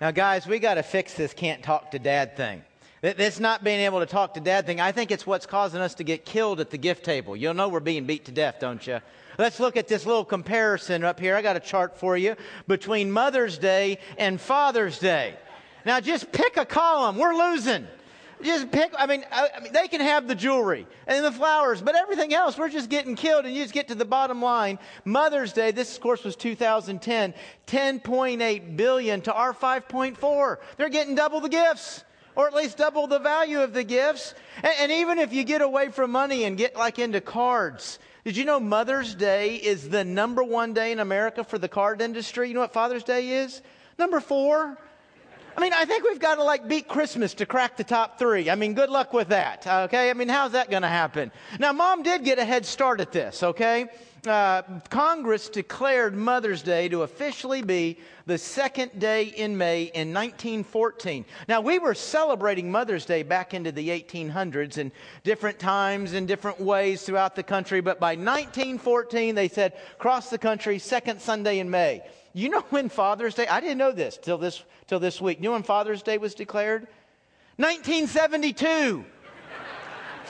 Now, guys, we got to fix this can't talk to dad thing. This not being able to talk to dad thing, I think it's what's causing us to get killed at the gift table. You'll know we're being beat to death, don't you? Let's look at this little comparison up here. I got a chart for you between Mother's Day and Father's Day. Now, just pick a column. We're losing. Just pick, I mean, I, I mean, they can have the jewelry and the flowers, but everything else, we're just getting killed. And you just get to the bottom line. Mother's Day, this of course was 2010, 10.8 billion to our 5.4. They're getting double the gifts or at least double the value of the gifts. And, and, even if you get away from money and get like into cards, did you know Mother's Day is the number one day in America for the card industry? You know what Father's Day is? Number four. I mean, I think we've got to like beat Christmas to crack the top three. I mean, good luck with that, okay? I mean, how's that going to happen? Now, mom did get a head start at this, okay? Uh, Congress declared Mother's Day to officially be the second day in May in 1914. Now, we were celebrating Mother's Day back into the 1800s in different times and different ways throughout the country, but by 1914, they said across the country, second Sunday in May. You know when Father's Day, I didn't know this till this, till this week. You know when Father's Day was declared? 1972.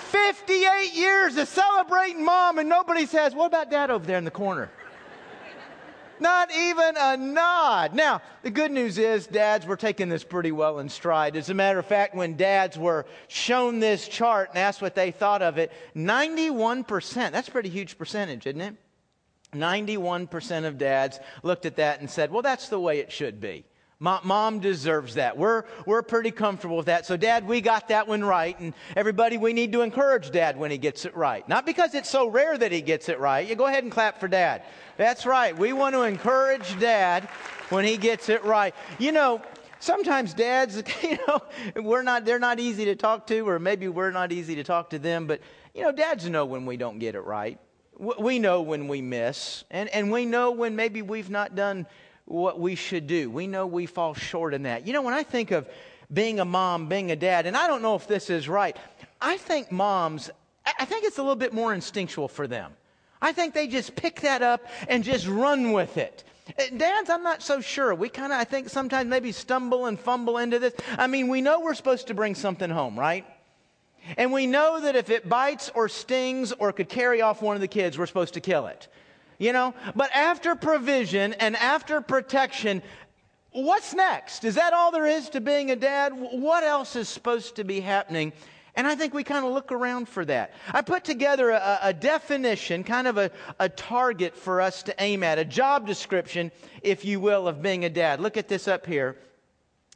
58 years of celebrating mom, and nobody says, What about dad over there in the corner? Not even a nod. Now, the good news is dads were taking this pretty well in stride. As a matter of fact, when dads were shown this chart and asked what they thought of it, 91%, that's a pretty huge percentage, isn't it? 91% of dads looked at that and said, well, that's the way it should be. Mom deserves that. We're, we're pretty comfortable with that. So, Dad, we got that one right. And everybody, we need to encourage Dad when he gets it right. Not because it's so rare that he gets it right. You go ahead and clap for Dad. That's right. We want to encourage Dad when he gets it right. You know, sometimes dads, you know, we're not, they're not easy to talk to, or maybe we're not easy to talk to them, but, you know, dads know when we don't get it right we know when we miss, and, and we know when maybe we've not done what we should do. We know we fall short in that. You know, when I think of being a mom, being a dad, and I don't know if this is right, I think moms, I think it's a little bit more instinctual for them. I think they just pick that up and just run with it. Uh, dads, I'm not so sure. We kind of, I think sometimes maybe stumble and fumble into this. I mean, we know we're supposed to bring something home, right? And we know that if it bites or stings or could carry off one of the kids, we're supposed to kill it. You know? But after provision and after protection, what's next? Is that all there is to being a dad? What else is supposed to be happening? And I think we kind of look around for that. I put together a, a definition, kind of a, a target for us to aim at, a job description, if you will, of being a dad. Look at this up here.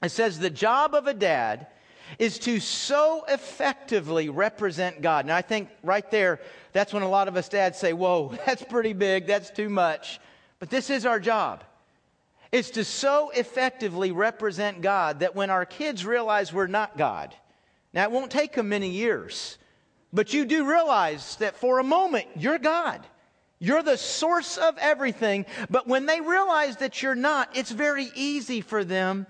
It says the job of a dad is to so effectively represent God. Now, I think right there, that's when a lot of us dads say, Whoa, that's pretty big, that's too much. But this is our job. It's to so effectively represent God that when our kids realize we're not God, now it won't take them many years, but you do realize that for a moment, you're God. You're the source of everything. But when they realize that you're not, it's very easy for them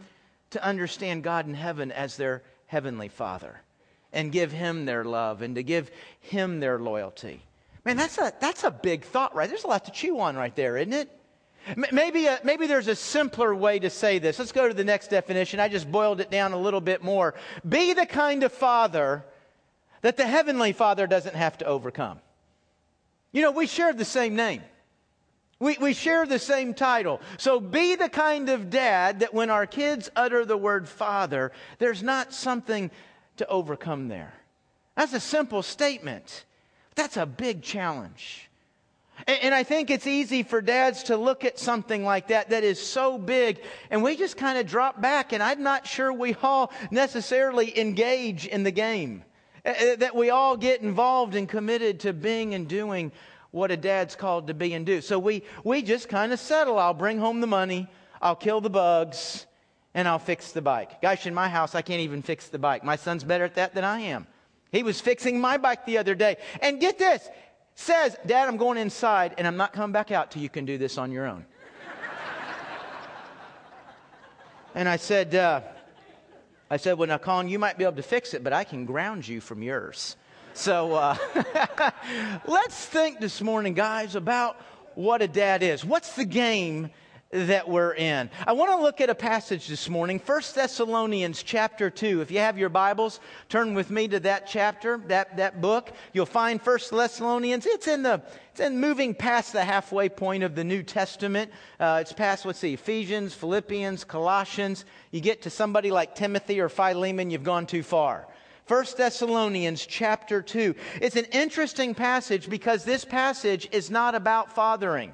to understand God in heaven as their Heavenly Father and give Him their love and to give Him their loyalty. Man, that's a, that's a big thought, right? There's a lot to chew on right there, isn't it? Maybe, a, maybe there's a simpler way to say this. Let's go to the next definition. I just boiled it down a little bit more. Be the kind of father that the Heavenly Father doesn't have to overcome. You know, we share the same name. We, we share the same title. So be the kind of dad that when our kids utter the word father, there's not something to overcome there. That's a simple statement. That's a big challenge. And, and I think it's easy for dads to look at something like that that is so big and we just kind of drop back and I'm not sure we all necessarily engage in the game. That we all get involved and committed to being and doing what a dad's called to be and do. So we, we just kind of settle. I'll bring home the money, I'll kill the bugs, and I'll fix the bike. Gosh, in my house, I can't even fix the bike. My son's better at that than I am. He was fixing my bike the other day. And get this says, Dad, I'm going inside and I'm not coming back out till you can do this on your own. and I said, uh, I said, well, now, Colin, you might be able to fix it, but I can ground you from yours. So uh, let's think this morning, guys, about what a dad is. What's the game that we're in. I want to look at a passage this morning, 1 Thessalonians chapter 2. If you have your Bibles, turn with me to that chapter, that, that book. You'll find 1 Thessalonians. It's in the, it's in moving past the halfway point of the New Testament. Uh, it's past, let's see, Ephesians, Philippians, Colossians. You get to somebody like Timothy or Philemon, you've gone too far. 1 Thessalonians chapter 2. It's an interesting passage because this passage is not about fathering.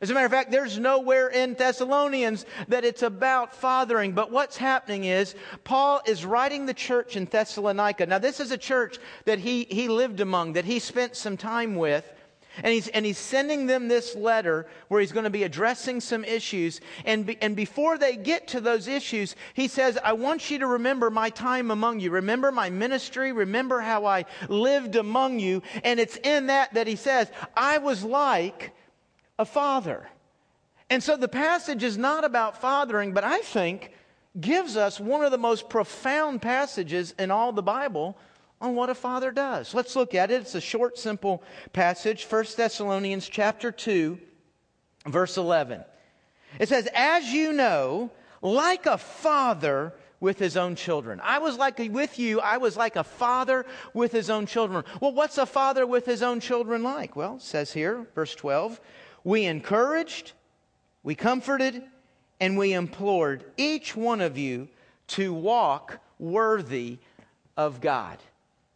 As a matter of fact, there's nowhere in Thessalonians that it's about fathering. But what's happening is Paul is writing the church in Thessalonica. Now, this is a church that he, he lived among, that he spent some time with. And he's, and he's sending them this letter where he's going to be addressing some issues. And, be, and before they get to those issues, he says, I want you to remember my time among you. Remember my ministry. Remember how I lived among you. And it's in that that he says, I was like a father. And so the passage is not about fathering, but I think gives us one of the most profound passages in all the Bible on what a father does. Let's look at it. It's a short, simple passage, 1 Thessalonians chapter 2, verse 11. It says, As you know, like a father with his own children. I was like with you, I was like a father with his own children. Well, what's a father with his own children like? Well, it says here, verse 12, we encouraged, we comforted, and we implored each one of you to walk worthy of God.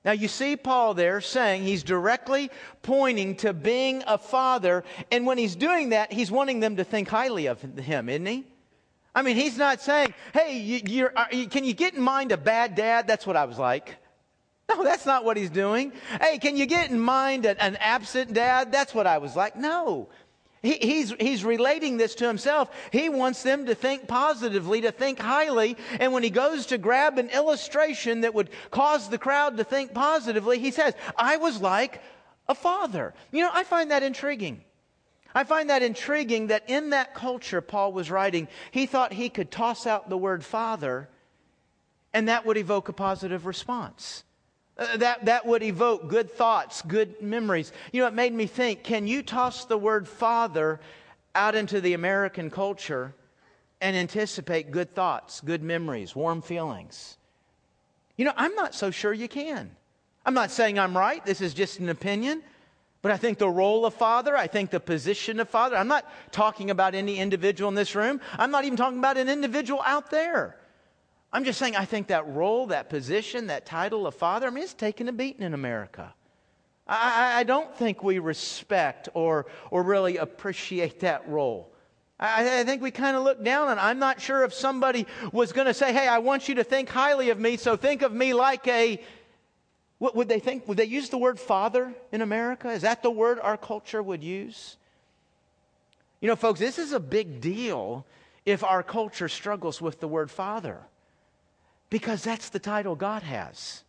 Now, you see Paul there saying he's directly pointing to being a father, and when he's doing that, he's wanting them to think highly of him, isn't he? I mean, he's not saying, hey, you, can you get in mind a bad dad? That's what I was like. No, that's not what he's doing. Hey, can you get in mind an absent dad? That's what I was like. No. He, he's, he's relating this to himself. He wants them to think positively, to think highly. And when he goes to grab an illustration that would cause the crowd to think positively, he says, I was like a father. You know, I find that intriguing. I find that intriguing that in that culture Paul was writing, he thought he could toss out the word father and that would evoke a positive response. Uh, that, that would evoke good thoughts, good memories. You know, it made me think can you toss the word father out into the American culture and anticipate good thoughts, good memories, warm feelings? You know, I'm not so sure you can. I'm not saying I'm right, this is just an opinion. But I think the role of father, I think the position of father, I'm not talking about any individual in this room. I'm not even talking about an individual out there. I'm just saying, I think that role, that position, that title of father, I mean, it's taken a beating in America. I, I don't think we respect or, or really appreciate that role. I, I think we kind of look down on I'm not sure if somebody was going to say, hey, I want you to think highly of me, so think of me like a. What would they think? Would they use the word father in America? Is that the word our culture would use? You know, folks, this is a big deal if our culture struggles with the word father. Because that's the title God has.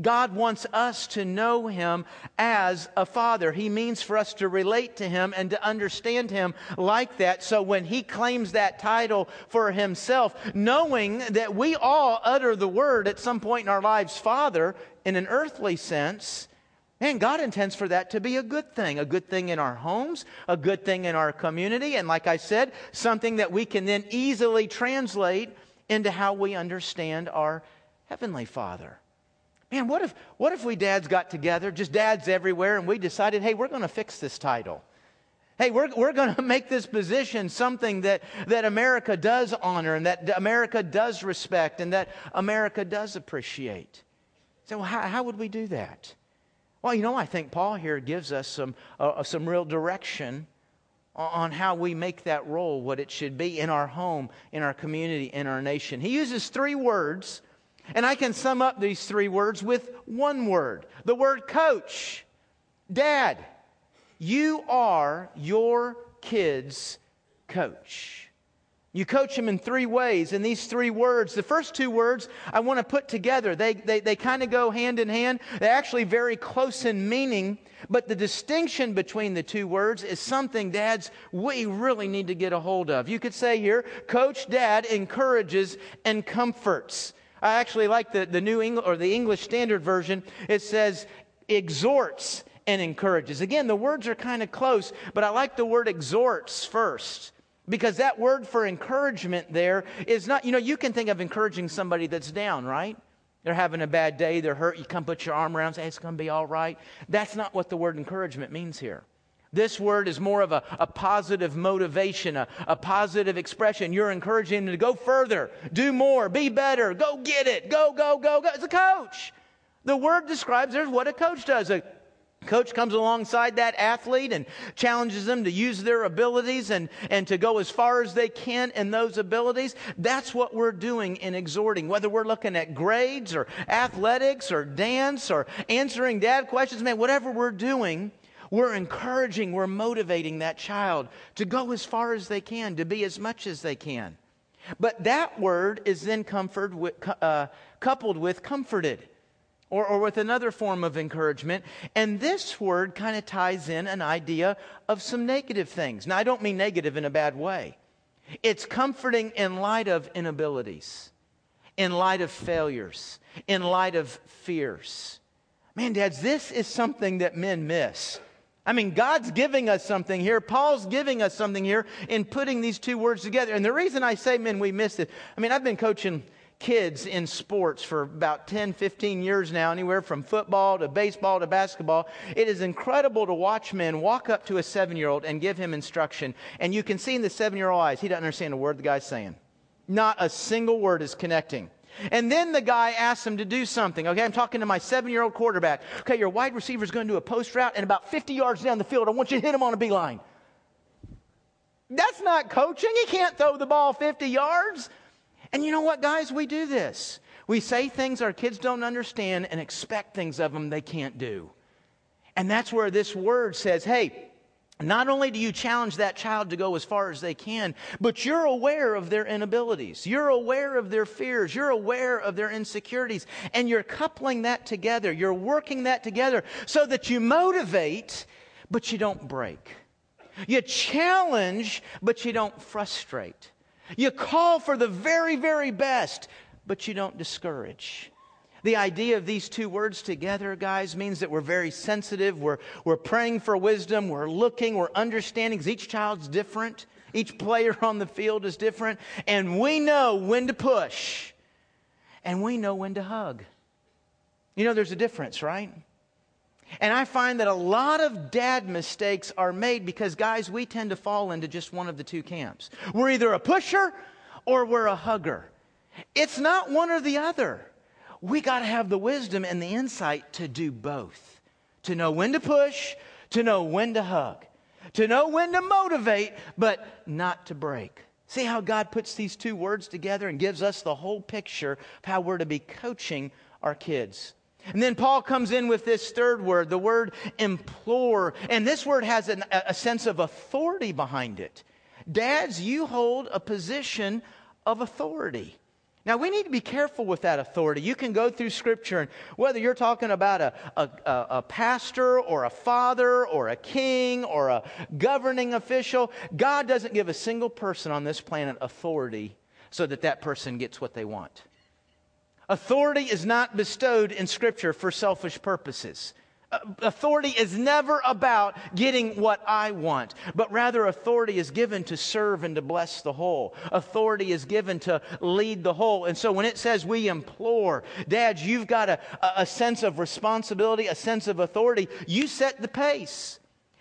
God wants us to know Him as a Father. He means for us to relate to Him and to understand Him like that. So when He claims that title for Himself, knowing that we all utter the word at some point in our lives, Father, in an earthly sense, and God intends for that to be a good thing, a good thing in our homes, a good thing in our community, and like I said, something that we can then easily translate into how we understand our Heavenly Father. Man, what if, what if we dads got together, just dads everywhere, and we decided, hey, we're going to fix this title? Hey, we're, we're going to make this position something that, that America does honor and that America does respect and that America does appreciate. So, how, how would we do that? Well, you know, I think Paul here gives us some, uh, some real direction on how we make that role what it should be in our home, in our community, in our nation. He uses three words, and I can sum up these three words with one word the word coach. Dad, you are your kid's coach. You coach them in three ways, in these three words, the first two words I want to put together. They, they, they kind of go hand in hand. They're actually very close in meaning, but the distinction between the two words is something, dads, we really need to get a hold of. You could say here, Coach Dad encourages and comforts. I actually like the, the New English or the English Standard Version. It says exhorts and encourages. Again, the words are kind of close, but I like the word exhorts first. Because that word for encouragement there is not, you know, you can think of encouraging somebody that's down, right? They're having a bad day, they're hurt, you come put your arm around, say, it's going to be all right. That's not what the word encouragement means here. This word is more of a, a positive motivation, a, a positive expression. You're encouraging them to go further, do more, be better, go get it, go, go, go, go. It's a coach. The word describes there's what a coach does. A Coach comes alongside that athlete and challenges them to use their abilities and, and to go as far as they can in those abilities. That's what we're doing in exhorting. Whether we're looking at grades or athletics or dance or answering dad questions, man, whatever we're doing, we're encouraging, we're motivating that child to go as far as they can, to be as much as they can. But that word is then comfort, uh, coupled with comforted or, or with another form of encouragement. And this word kind of ties in an idea of some negative things. Now, I don't mean negative in a bad way, it's comforting in light of inabilities, in light of failures, in light of fears. Man, dads, this is something that men miss. I mean, God's giving us something here. Paul's giving us something here in putting these two words together. And the reason I say, men, we miss it, I mean, I've been coaching kids in sports for about 10, 15 years now, anywhere from football to baseball to basketball. It is incredible to watch men walk up to a seven year old and give him instruction. And you can see in the seven year old eyes, he doesn't understand a word the guy's saying. Not a single word is connecting. And then the guy asks him to do something. Okay, I'm talking to my seven year old quarterback. Okay, your wide receiver is going to do a post route, and about 50 yards down the field, I want you to hit him on a beeline. That's not coaching. He can't throw the ball 50 yards. And you know what, guys? We do this. We say things our kids don't understand and expect things of them they can't do. And that's where this word says, hey, not only do you challenge that child to go as far as they can, but you're aware of their inabilities. You're aware of their fears. You're aware of their insecurities. And you're coupling that together. You're working that together so that you motivate, but you don't break. You challenge, but you don't frustrate. You call for the very, very best, but you don't discourage. The idea of these two words together, guys, means that we're very sensitive. We're, we're praying for wisdom. We're looking. We're understanding each child's different. Each player on the field is different. And we know when to push and we know when to hug. You know, there's a difference, right? And I find that a lot of dad mistakes are made because, guys, we tend to fall into just one of the two camps. We're either a pusher or we're a hugger. It's not one or the other. We got to have the wisdom and the insight to do both to know when to push, to know when to hug, to know when to motivate, but not to break. See how God puts these two words together and gives us the whole picture of how we're to be coaching our kids. And then Paul comes in with this third word, the word implore. And this word has an, a sense of authority behind it. Dads, you hold a position of authority. Now, we need to be careful with that authority. You can go through Scripture, and whether you're talking about a, a, a, pastor or a father or a king or a governing official, God doesn't give a single person on this planet authority so that that person gets what they want. Authority is not bestowed in Scripture for selfish purposes. Uh, authority is never about getting what I want, but rather authority is given to serve and to bless the whole. Authority is given to lead the whole. And so when it says we implore, dads, you've got a, a sense of responsibility, a sense of authority. You set the pace.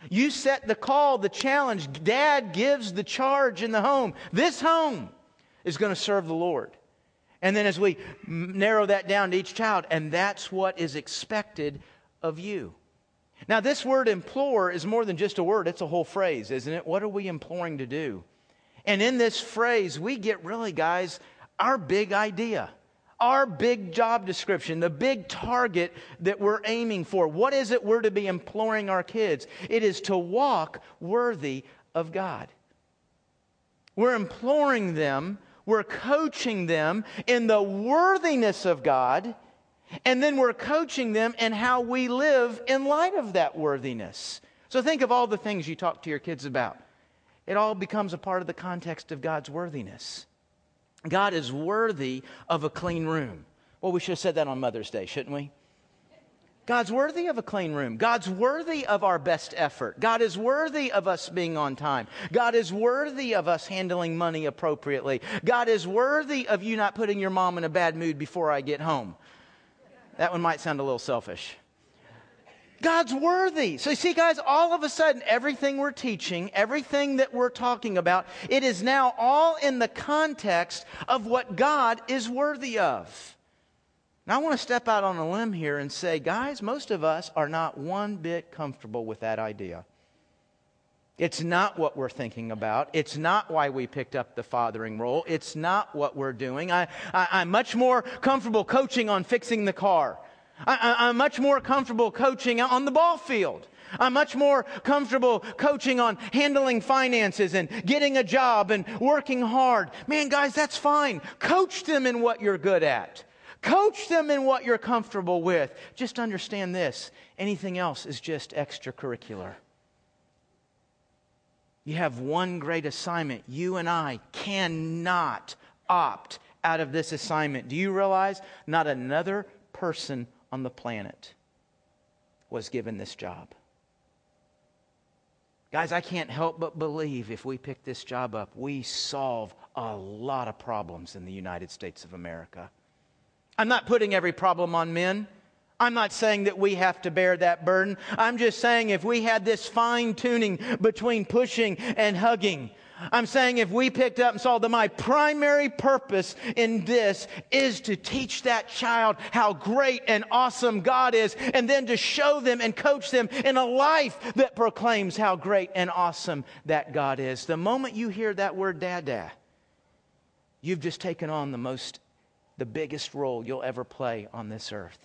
You set the call, the challenge. Dad gives the charge in the home. This home is going to serve the Lord. And then as we narrow that down to each child, and that's what is expected of you. Now, this word implore is more than just a word, it's a whole phrase, isn't it? What are we imploring to do? And in this phrase, we get really, guys, our big idea, our big job description, the big target that we're aiming for. What is it we're to be imploring our kids? It is to walk worthy of God. We're imploring them we're coaching them in the worthiness of God, and then we're coaching them in how we live in light of that worthiness. So think of all the things you talk to your kids about. It all becomes a part of the context of God's worthiness. God is worthy of a clean room. Well, we should have said that on Mother's Day, shouldn't we? God's worthy of a clean room. God's worthy of our best effort. God is worthy of us being on time. God is worthy of us handling money appropriately. God is worthy of you not putting your mom in a bad mood before I get home. That one might sound a little selfish. God's worthy. So, you see, guys, all of a sudden, everything we're teaching, everything that we're talking about, it is now all in the context of what God is worthy of. Now, I want to step out on a limb here and say, guys, most of us are not one bit comfortable with that idea. It's not what we're thinking about. It's not why we picked up the fathering role. It's not what we're doing. I, am much more comfortable coaching on fixing the car. I, am much more comfortable coaching on the ball field. I'm much more comfortable coaching on handling finances and getting a job and working hard. Man, guys, that's fine. Coach them in what you're good at. Coach them in what you're comfortable with. Just understand this anything else is just extracurricular. You have one great assignment. You and I cannot opt out of this assignment. Do you realize not another person on the planet was given this job? Guys, I can't help but believe if we pick this job up, we solve a lot of problems in the United States of America. I'm not putting every problem on men. I'm not saying that we have to bear that burden. I'm just saying if we had this fine tuning between pushing and hugging, I'm saying if we picked up and saw that my primary purpose in this is to teach that child how great and awesome God is, and then to show them and coach them in a life that proclaims how great and awesome that God is. The moment you hear that word dada, you've just taken on the most the biggest role you'll ever play on this earth.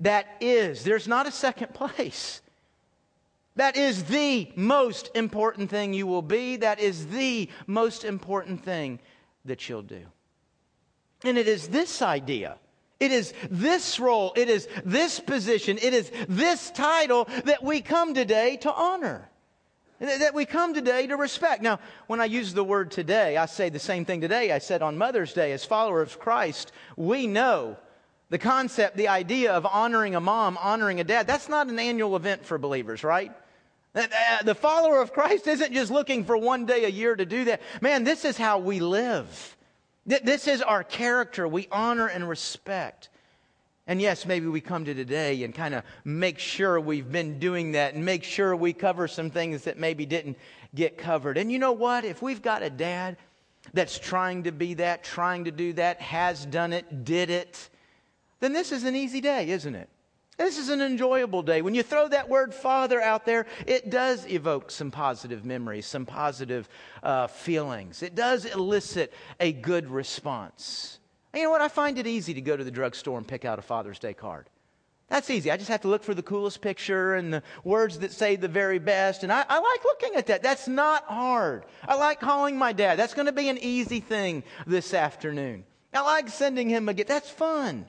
That is, there's not a second place. That is the most important thing you will be. That is the most important thing that you'll do. And it is this idea, it is this role, it is this position, it is this title that we come today to honor that we come today to respect. Now, when I use the word today, I say the same thing today I said on Mother's Day. As followers of Christ, we know the concept, the idea of honoring a mom, honoring a dad. That's not an annual event for believers, right? Uh, the follower of Christ isn't just looking for one day a year to do that. Man, this is how we live. This is our character. We honor and respect. And yes, maybe we come to today and kind of make sure we've been doing that and make sure we cover some things that maybe didn't get covered. And you know what? If we've got a dad that's trying to be that, trying to do that, has done it, did it, then this is an easy day, isn't it? This is an enjoyable day. When you throw that word father out there, it does evoke some positive memories, some positive uh, feelings. It does elicit a good response. And you know what? I find it easy to go to the drugstore and pick out a Father's Day card. That's easy. I just have to look for the coolest picture and the words that say the very best. And I, I like looking at that. That's not hard. I like calling my dad. That's going to be an easy thing this afternoon. I like sending him a gift. That's fun.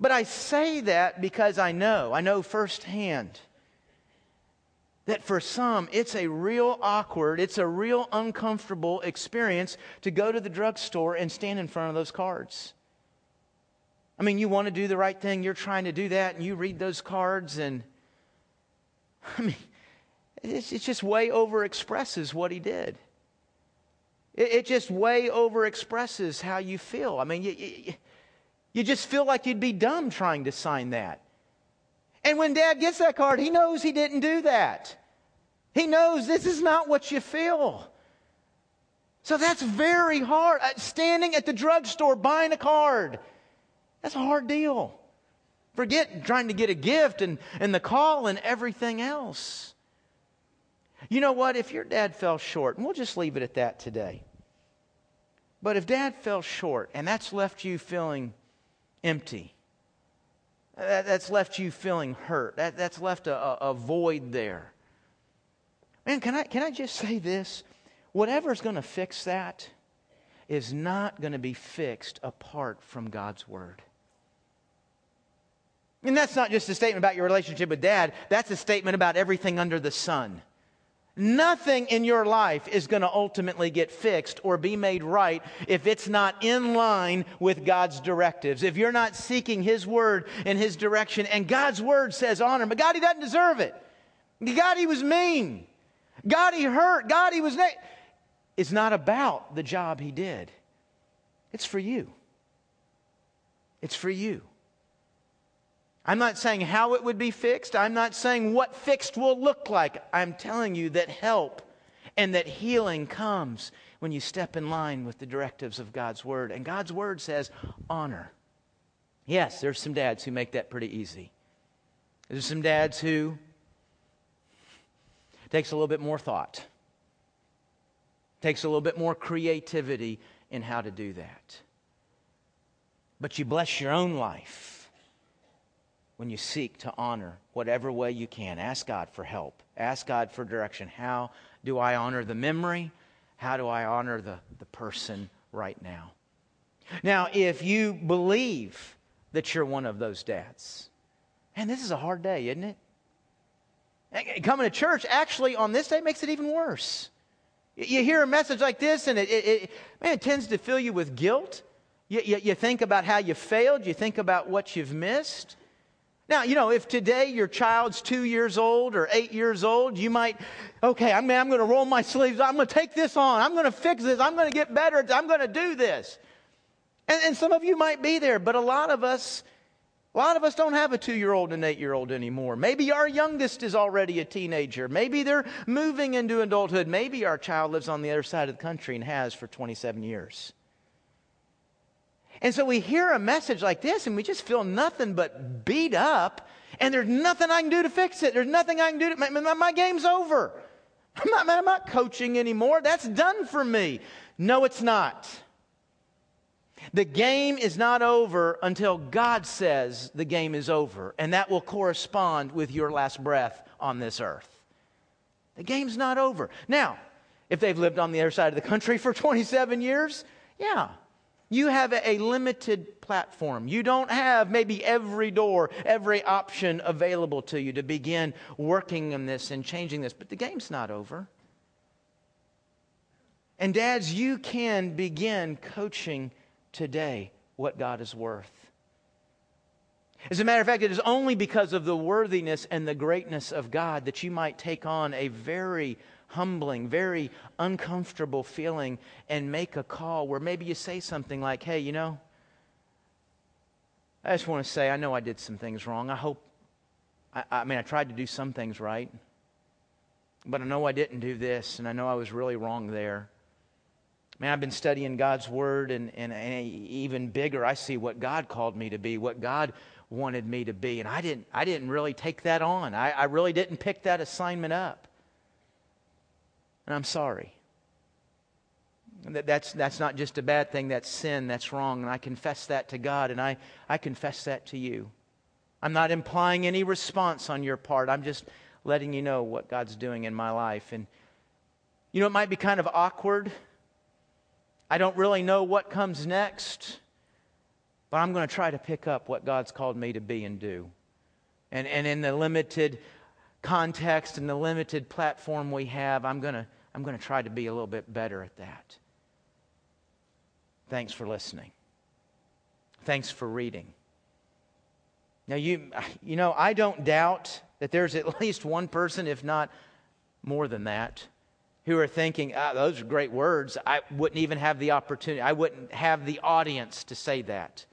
But I say that because I know, I know firsthand that for some, it's a real awkward, it's a real uncomfortable experience to go to the drugstore and stand in front of those cards. I mean, you want to do the right thing, you're trying to do that, and you read those cards, and I mean, it just way over expresses what he did. It, it just way over expresses how you feel. I mean, you, you, you just feel like you'd be dumb trying to sign that. And when dad gets that card, he knows he didn't do that. He knows this is not what you feel. So that's very hard. Uh, standing at the drugstore buying a card, that's a hard deal. Forget trying to get a gift and, and the call and everything else. You know what? If your dad fell short, and we'll just leave it at that today. But if dad fell short and that's left you feeling empty, that, that's left you feeling hurt. That, that's left a, a, void there. Man, can I, can I just say this? Whatever's going to fix that is not going to be fixed apart from God's Word. And that's not just a statement about your relationship with dad, that's a statement about everything under the sun. Nothing in your life is going to ultimately get fixed or be made right if it's not in line with God's directives. If you're not seeking His word and His direction, and God's word says honor, but God, He doesn't deserve it. God, He was mean. God, He hurt. God, He was. Na- it's not about the job He did, it's for you. It's for you. I'm not saying how it would be fixed. I'm not saying what fixed will look like. I'm telling you that help and that healing comes when you step in line with the directives of God's Word. And God's Word says honor. Yes, there's some dads who make that pretty easy. There's some dads who takes a little bit more thought. Takes a little bit more creativity in how to do that. But you bless your own life when you seek to honor whatever way you can. Ask God for help, ask God for direction. How do I honor the memory? How do I honor the, the person right now? Now, if you believe that you're one of those dads, and this is a hard day, isn't it? Coming to church actually on this day makes it even worse. You hear a message like this, and it, it, it man, it tends to fill you with guilt. You, you, you think about how you failed, you think about what you've missed. Now, you know, if today your child's two years old or eight years old, you might, okay, I'm, I'm going to roll my sleeves. I'm going to take this on. I'm going to fix this. I'm going to get better. I'm going to do this. And, and some of you might be there, but a lot of us, a lot of us don't have a two year old and eight year old anymore. Maybe our youngest is already a teenager. Maybe they're moving into adulthood. Maybe our child lives on the other side of the country and has for 27 years. And so we hear a message like this and we just feel nothing but beat up, and there's nothing I can do to fix it. There's nothing I can do to my, my, my game's over. I'm not, I'm not coaching anymore. That's done for me. No, it's not. The game is not over until God says the game is over, and that will correspond with your last breath on this earth. The game's not over. Now, if they've lived on the other side of the country for 27 years, yeah, you have a limited platform. You don't have maybe every door, every option available to you to begin working on this and changing this. But the game's not over. And, dads, you can begin coaching today what God is worth. As a matter of fact, it is only because of the worthiness and the greatness of God that you might take on a very humbling, very uncomfortable feeling and make a call where maybe you say something like, hey, you know, I just want to say, I know I did some things wrong. I hope, I, I mean, I tried to do some things right, but I know I didn't do this, and I know I was really wrong there. Man, I've been studying God's Word, and, and, and, even bigger, I see what God called me to be, what God wanted me to be. And I didn't, I didn't really take that on. I, I really didn't pick that assignment up. And I'm sorry. That, that's, that's not just a bad thing, that's sin, that's wrong. And I confess that to God, and I, I confess that to you. I'm not implying any response on your part. I'm just letting you know what God's doing in my life. And you know, it might be kind of awkward. I don't really know what comes next, but I'm going to try to pick up what God's called me to be and do. And, and in the limited context and the limited platform we have, I'm going to I'm going to try to be a little bit better at that. Thanks for listening. Thanks for reading. Now, you, you know, I don't doubt that there's at least one person, if not more than that, who are thinking, ah, those are great words. I wouldn't even have the opportunity, I wouldn't have the audience to say that.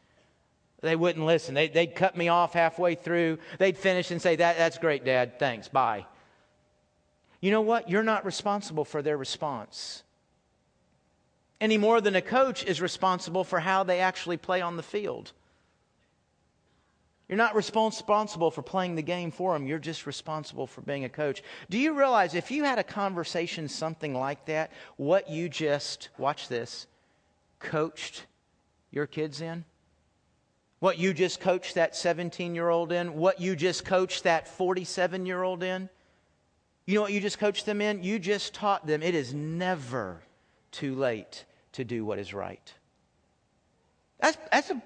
They wouldn't listen. They, would cut me off halfway through. They'd finish and say, that, That's great, Dad. Thanks. Bye. You know what? You're not responsible for their response any more than a coach is responsible for how they actually play on the field. You're not responsible for playing the game for them. You're just responsible for being a coach. Do you realize if you had a conversation something like that, what you just, watch this, coached your kids in? What you just coached that 17 year old in? What you just coached that 47 year old in? You know what you just coached them in? You just taught them it is never too late to do what is right. That's, that's, a,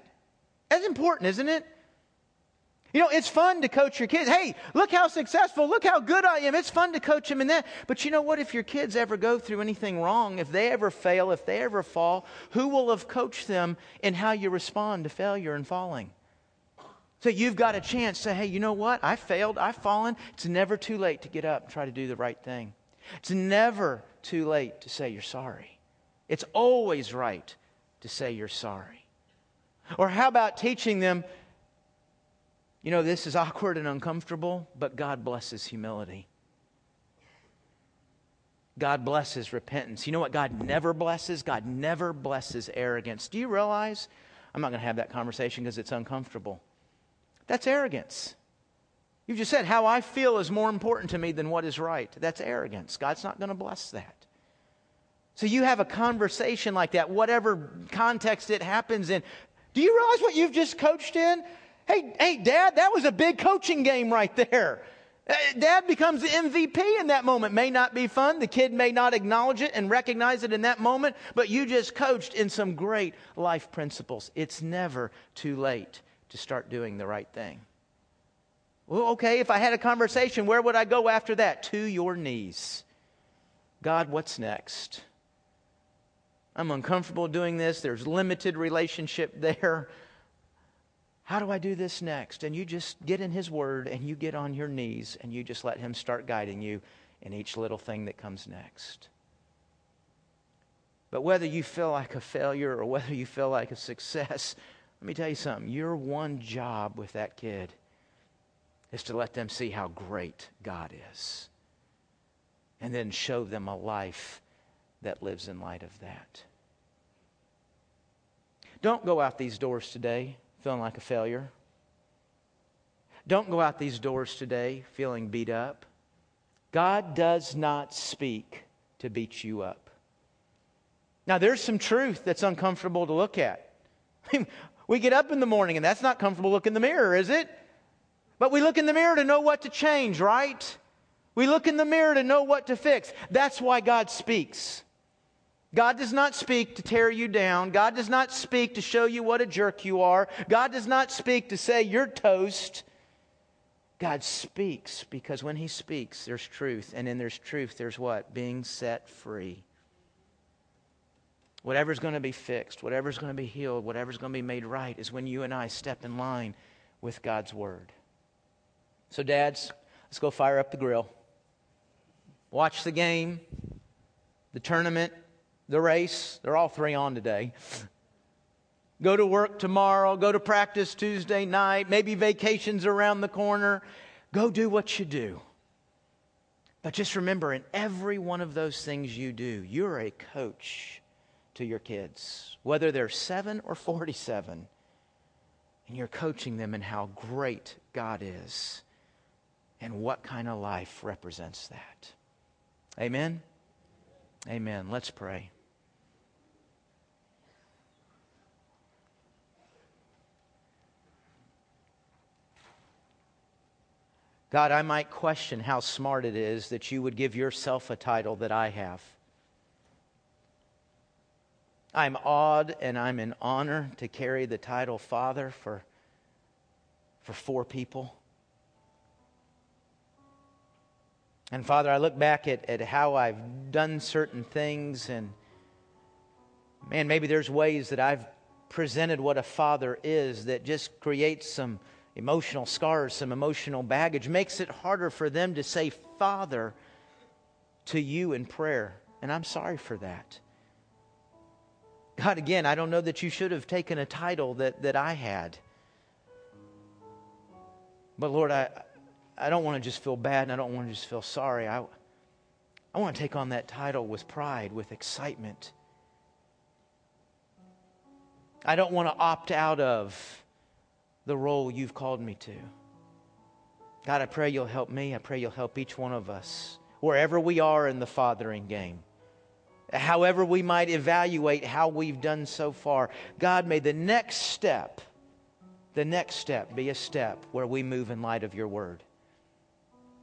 that's important, isn't it? You know, it's fun to coach your kids. Hey, look how successful, look how good I am. It's fun to coach them in that. But you know what? If your kids ever go through anything wrong, if they ever fail, if they ever fall, who will have coached them in how you respond to failure and falling? So you've got a chance to say, hey, you know what? I failed, I've fallen. It's never too late to get up and try to do the right thing. It's never too late to say you're sorry. It's always right to say you're sorry. Or how about teaching them you know, this is awkward and uncomfortable, but God blesses humility. God blesses repentance. You know what God never blesses? God never blesses arrogance. Do you realize? I'm not going to have that conversation because it's uncomfortable. That's arrogance. You've just said, how I feel is more important to me than what is right. That's arrogance. God's not going to bless that. So you have a conversation like that, whatever context it happens in. Do you realize what you've just coached in? Hey, hey, Dad, that was a big coaching game right there. Uh, Dad becomes the MVP in that moment. May not be fun. The kid may not acknowledge it and recognize it in that moment, but you just coached in some great life principles. It's never too late to start doing the right thing. Well, okay, if I had a conversation, where would I go after that? To your knees. God, what's next? I'm uncomfortable doing this. There's limited relationship there. How do I do this next? And you just get in His Word and you get on your knees and you just let Him start guiding you in each little thing that comes next. But whether you feel like a failure or whether you feel like a success, let me tell you something. Your one job with that kid is to let them see how great God is. And then show them a life that lives in light of that. Don't go out these doors today feeling like a failure. Don't go out these doors today feeling beat up. God does not speak to beat you up. Now, there's some truth that's uncomfortable to look at. we get up in the morning, and that's not comfortable look in the mirror, is it? But we look in the mirror to know what to change, right? We look in the mirror to know what to fix. That's why God speaks. God does not speak to tear you down. God does not speak to show you what a jerk you are. God does not speak to say you're toast. God speaks because when He speaks, there's truth. And in there's truth, there's what? Being set free. Whatever's going to be fixed, whatever's going to be healed, whatever's going to be made right is when you and I step in line with God's Word. So, dads, let's go fire up the grill. Watch the game, the tournament, the race. They're all three on today. Go to work tomorrow, go to practice Tuesday night, maybe vacations around the corner. Go do what you do. But just remember, in every one of those things you do, you're a coach to your kids, whether they're seven or 47. And you're coaching them in how great God is and what kind of life represents that. Amen? Amen. Let's pray. God, I might question how smart it is that you would give yourself a title that I have. I'm awed and I'm in honor to carry the title Father for, for four people. And Father, I look back at, at how I've done certain things, and man, maybe there's ways that I've presented what a father is that just creates some emotional scars, some emotional baggage, makes it harder for them to say Father to you in prayer. And I'm sorry for that. God, again, I don't know that you should have taken a title that, that I had. But Lord, I, I don't want to just feel bad and I don't want to just feel sorry. I, I want to take on that title with pride, with excitement. I don't want to opt out of the role you've called me to. God, I pray you'll help me. I pray you'll help each one of us, wherever we are in the fathering game. However, we might evaluate how we've done so far. God, may the next step, the next step be a step where we move in light of your word.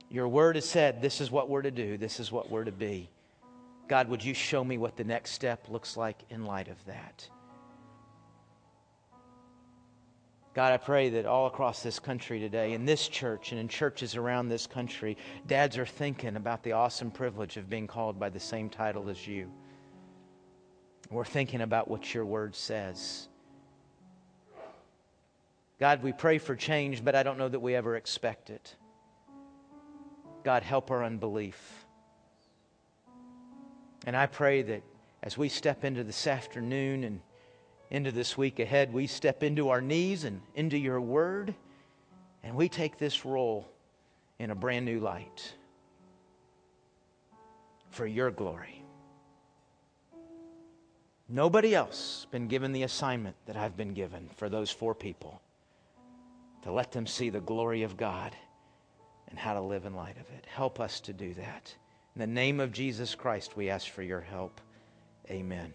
Your word has said, this is what we're to do, this is what we're to be. God, would you show me what the next step looks like in light of that? God, I pray that all across this country today, in this church and in churches around this country, dads are thinking about the awesome privilege of being called by the same title as you. We're thinking about what your word says. God, we pray for change, but I don't know that we ever expect it. God, help our unbelief. And I pray that as we step into this afternoon and into this week ahead, we step into our knees and into your word, and we take this role in a brand new light for your glory. Nobody else has been given the assignment that I've been given for those four people to let them see the glory of God and how to live in light of it. Help us to do that. In the name of Jesus Christ, we ask for your help. Amen.